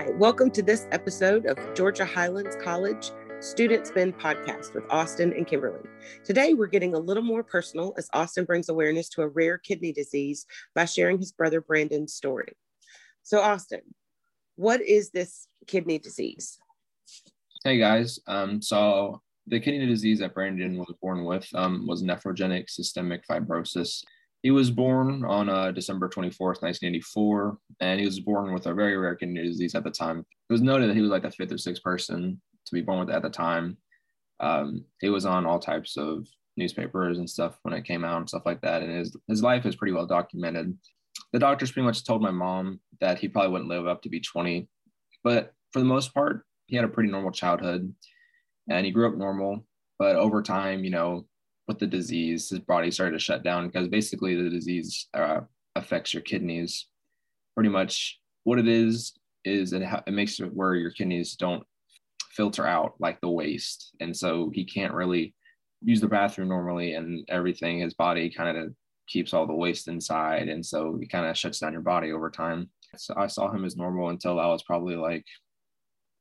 Hi, welcome to this episode of Georgia Highlands College Student Spin podcast with Austin and Kimberly. Today, we're getting a little more personal as Austin brings awareness to a rare kidney disease by sharing his brother Brandon's story. So, Austin, what is this kidney disease? Hey guys, um, so the kidney disease that Brandon was born with um, was nephrogenic systemic fibrosis. He was born on uh, December 24th, 1984, and he was born with a very rare kidney disease at the time. It was noted that he was like the fifth or sixth person to be born with at the time. Um, he was on all types of newspapers and stuff when it came out and stuff like that. And his, his life is pretty well documented. The doctors pretty much told my mom that he probably wouldn't live up to be 20. But for the most part, he had a pretty normal childhood and he grew up normal. But over time, you know, with the disease, his body started to shut down because basically the disease uh, affects your kidneys. Pretty much what it is is it, ha- it makes it where your kidneys don't filter out like the waste, and so he can't really use the bathroom normally and everything. His body kind of keeps all the waste inside, and so he kind of shuts down your body over time. So I saw him as normal until I was probably like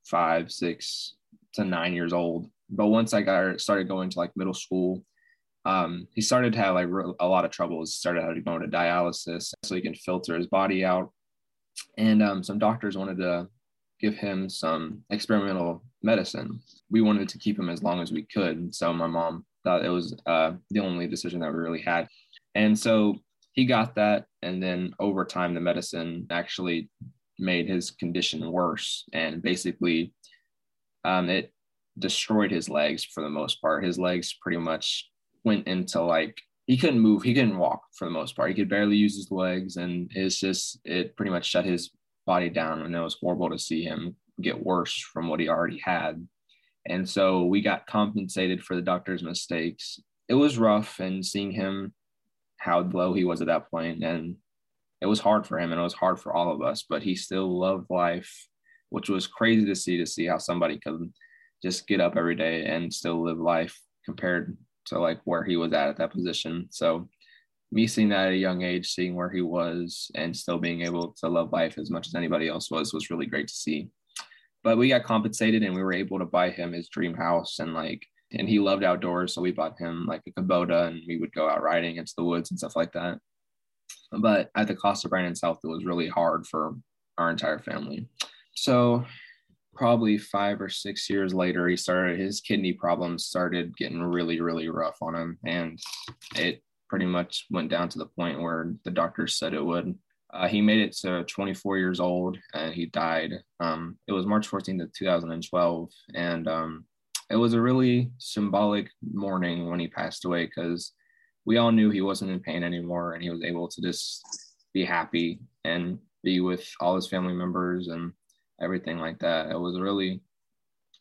five, six to nine years old. But once I got started going to like middle school, um, he started to have like a lot of troubles. Started having to go into dialysis so he can filter his body out. And um, some doctors wanted to give him some experimental medicine. We wanted to keep him as long as we could. So my mom thought it was uh, the only decision that we really had. And so he got that. And then over time, the medicine actually made his condition worse. And basically, um, it destroyed his legs for the most part. His legs pretty much went into like he couldn't move, he couldn't walk for the most part. He could barely use his legs, and it's just it pretty much shut his body down. And it was horrible to see him get worse from what he already had. And so we got compensated for the doctor's mistakes. It was rough, and seeing him how low he was at that point, and it was hard for him, and it was hard for all of us. But he still loved life, which was crazy to see to see how somebody could just get up every day and still live life compared to like where he was at at that position. So me seeing that at a young age, seeing where he was and still being able to love life as much as anybody else was, was really great to see. But we got compensated and we were able to buy him his dream house and like, and he loved outdoors. So we bought him like a Kubota and we would go out riding into the woods and stuff like that. But at the cost of Brandon's health, it was really hard for our entire family. So probably five or six years later, he started his kidney problems started getting really, really rough on him. And it pretty much went down to the point where the doctors said it would. Uh, he made it to 24 years old and he died. Um, it was March 14th of 2012. And um, it was a really symbolic morning when he passed away because we all knew he wasn't in pain anymore and he was able to just be happy and be with all his family members and everything like that. It was really,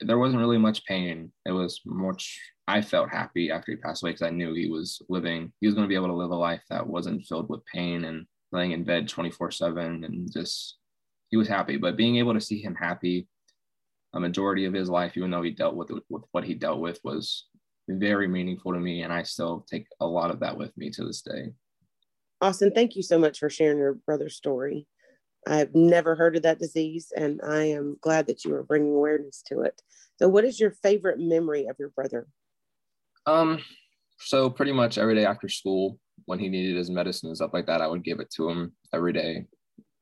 there wasn't really much pain. It was much, I felt happy after he passed away because I knew he was living, he was going to be able to live a life that wasn't filled with pain and laying in bed 24 7 and just, he was happy. But being able to see him happy a majority of his life, even though he dealt with, with what he dealt with, was very meaningful to me. And I still take a lot of that with me to this day. Austin, thank you so much for sharing your brother's story. I've never heard of that disease, and I am glad that you are bringing awareness to it. So, what is your favorite memory of your brother? Um, so pretty much every day after school, when he needed his medicine and stuff like that, I would give it to him every day.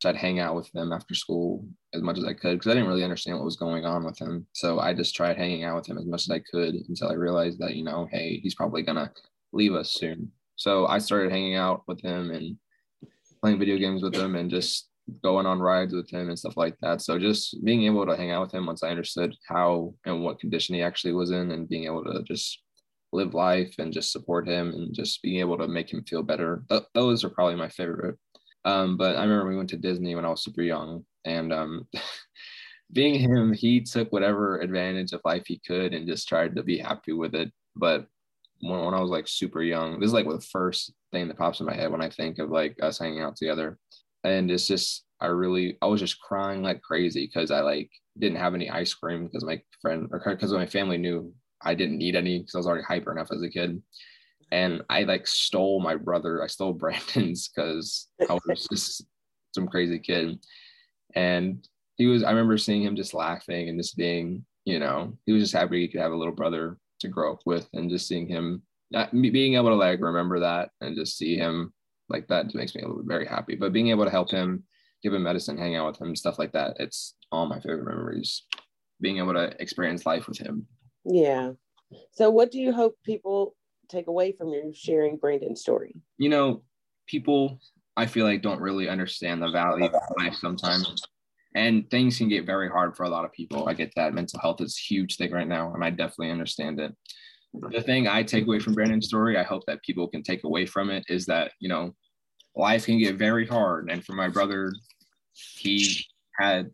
So I'd hang out with him after school as much as I could because I didn't really understand what was going on with him. So I just tried hanging out with him as much as I could until I realized that, you know, hey, he's probably gonna leave us soon. So I started hanging out with him and playing video games with him and just going on rides with him and stuff like that. So just being able to hang out with him once I understood how and what condition he actually was in and being able to just live life and just support him and just being able to make him feel better. Th- those are probably my favorite. Um, but I remember we went to Disney when I was super young and um, being him, he took whatever advantage of life he could and just tried to be happy with it. But when, when I was like super young, this is like the first thing that pops in my head when I think of like us hanging out together and it's just I really I was just crying like crazy because I like didn't have any ice cream because my friend or because my family knew I didn't need any because I was already hyper enough as a kid. And I like stole my brother, I stole Brandon's because I was just some crazy kid. And he was. I remember seeing him just laughing and just being, you know, he was just happy he could have a little brother to grow up with, and just seeing him, not, being able to like remember that and just see him like that makes me a little very happy. But being able to help him, give him medicine, hang out with him, stuff like that, it's all my favorite memories. Being able to experience life with him. Yeah. So, what do you hope people take away from your sharing Brandon's story? You know, people I feel like don't really understand the value of life sometimes. And things can get very hard for a lot of people. I get that mental health is a huge thing right now, and I definitely understand it. The thing I take away from Brandon's story, I hope that people can take away from it is that, you know, life can get very hard. And for my brother, he had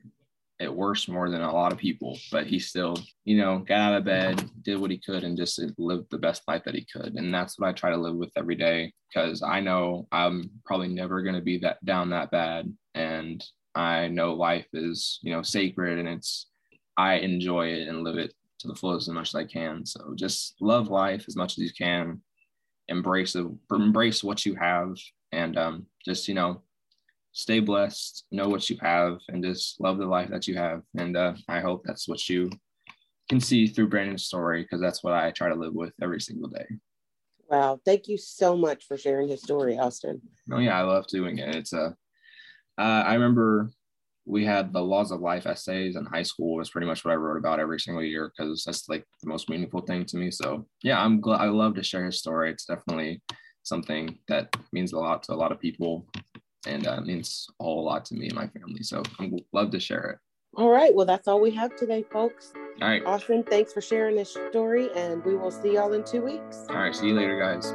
it worse more than a lot of people, but he still, you know, got out of bed, did what he could, and just lived the best life that he could. And that's what I try to live with every day because I know I'm probably never going to be that down that bad. And I know life is, you know, sacred and it's, I enjoy it and live it to the fullest as much as I can. So just love life as much as you can, embrace it, embrace what you have, and um, just, you know, stay blessed, know what you have, and just love the life that you have. And uh, I hope that's what you can see through Brandon's story because that's what I try to live with every single day. Wow. Thank you so much for sharing his story, Austin. Oh, yeah. I love doing it. It's a, uh, I remember we had the laws of life essays in high school was pretty much what I wrote about every single year because that's like the most meaningful thing to me. So yeah, I'm glad I love to share his story. It's definitely something that means a lot to a lot of people and uh, means a whole lot to me and my family. So I'm love to share it. All right. Well, that's all we have today, folks. All right. Austin, thanks for sharing this story, and we will see y'all in two weeks. All right. See you later, guys.